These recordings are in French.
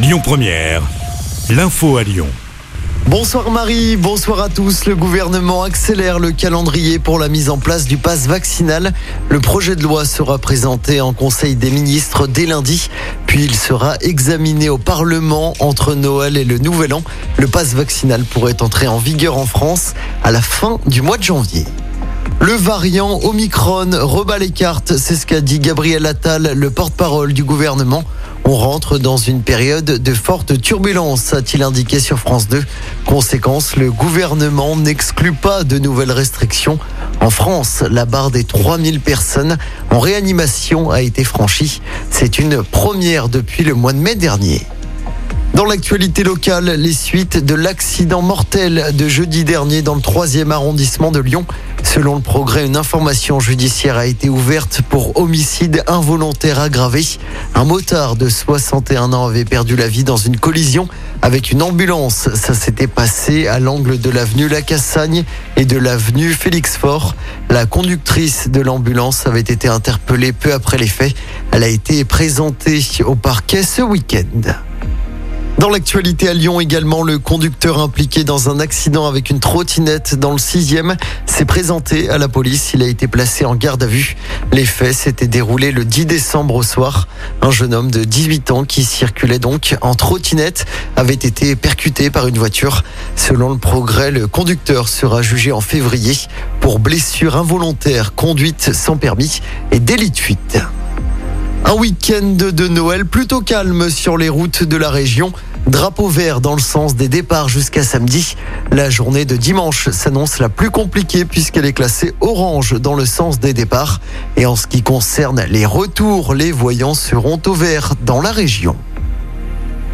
Lyon Première, l'info à Lyon. Bonsoir Marie, bonsoir à tous. Le gouvernement accélère le calendrier pour la mise en place du pass vaccinal. Le projet de loi sera présenté en Conseil des ministres dès lundi, puis il sera examiné au Parlement entre Noël et le Nouvel An. Le pass vaccinal pourrait entrer en vigueur en France à la fin du mois de janvier. Le variant Omicron rebat les cartes, c'est ce qu'a dit Gabriel Attal, le porte-parole du gouvernement. On rentre dans une période de forte turbulence, a-t-il indiqué sur France 2. Conséquence, le gouvernement n'exclut pas de nouvelles restrictions. En France, la barre des 3000 personnes en réanimation a été franchie. C'est une première depuis le mois de mai dernier. Dans l'actualité locale, les suites de l'accident mortel de jeudi dernier dans le 3e arrondissement de Lyon. Selon le progrès, une information judiciaire a été ouverte pour homicide involontaire aggravé. Un motard de 61 ans avait perdu la vie dans une collision avec une ambulance. Ça s'était passé à l'angle de l'avenue La Cassagne et de l'avenue Félix Fort. La conductrice de l'ambulance avait été interpellée peu après les faits. Elle a été présentée au parquet ce week-end. Dans l'actualité à Lyon également, le conducteur impliqué dans un accident avec une trottinette dans le 6e s'est présenté à la police. Il a été placé en garde à vue. Les faits s'étaient déroulés le 10 décembre au soir. Un jeune homme de 18 ans qui circulait donc en trottinette avait été percuté par une voiture. Selon le progrès, le conducteur sera jugé en février pour blessure involontaire, conduite sans permis et délit de fuite. Un week-end de Noël plutôt calme sur les routes de la région. Drapeau vert dans le sens des départs jusqu'à samedi. La journée de dimanche s'annonce la plus compliquée puisqu'elle est classée orange dans le sens des départs. Et en ce qui concerne les retours, les voyants seront au vert dans la région.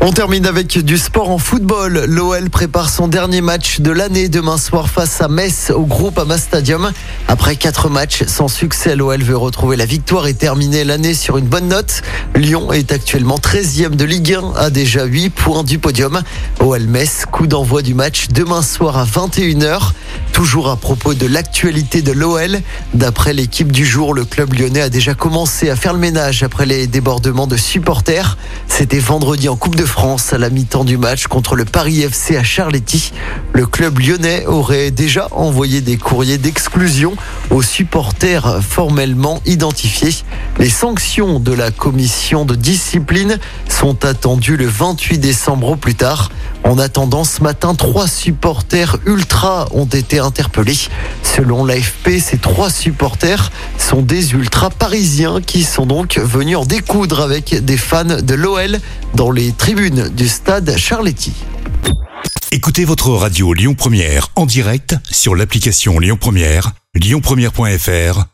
On termine avec du sport en football. L'OL prépare son dernier match de l'année demain soir face à Metz au groupe Ama Stadium. Après quatre matchs sans succès, l'OL veut retrouver la victoire et terminer l'année sur une bonne note. Lyon est actuellement 13e de Ligue 1, a déjà 8 points du podium. OL Metz, coup d'envoi du match demain soir à 21h. Toujours à propos de l'actualité de l'OL, d'après l'équipe du jour, le club lyonnais a déjà commencé à faire le ménage après les débordements de supporters. C'était vendredi en Coupe de France à la mi-temps du match contre le Paris FC à Charletti. Le club lyonnais aurait déjà envoyé des courriers d'exclusion aux supporters formellement identifiés. Les sanctions de la commission de discipline sont attendues le 28 décembre au plus tard. En attendant, ce matin, trois supporters ultra ont été interpellés. Selon l'AFP, ces trois supporters sont des ultras parisiens qui sont donc venus en découdre avec des fans de l'OL dans les tribunes du stade Charletti. Écoutez votre radio Lyon Première en direct sur l'application Lyon Première, lyonpremière.fr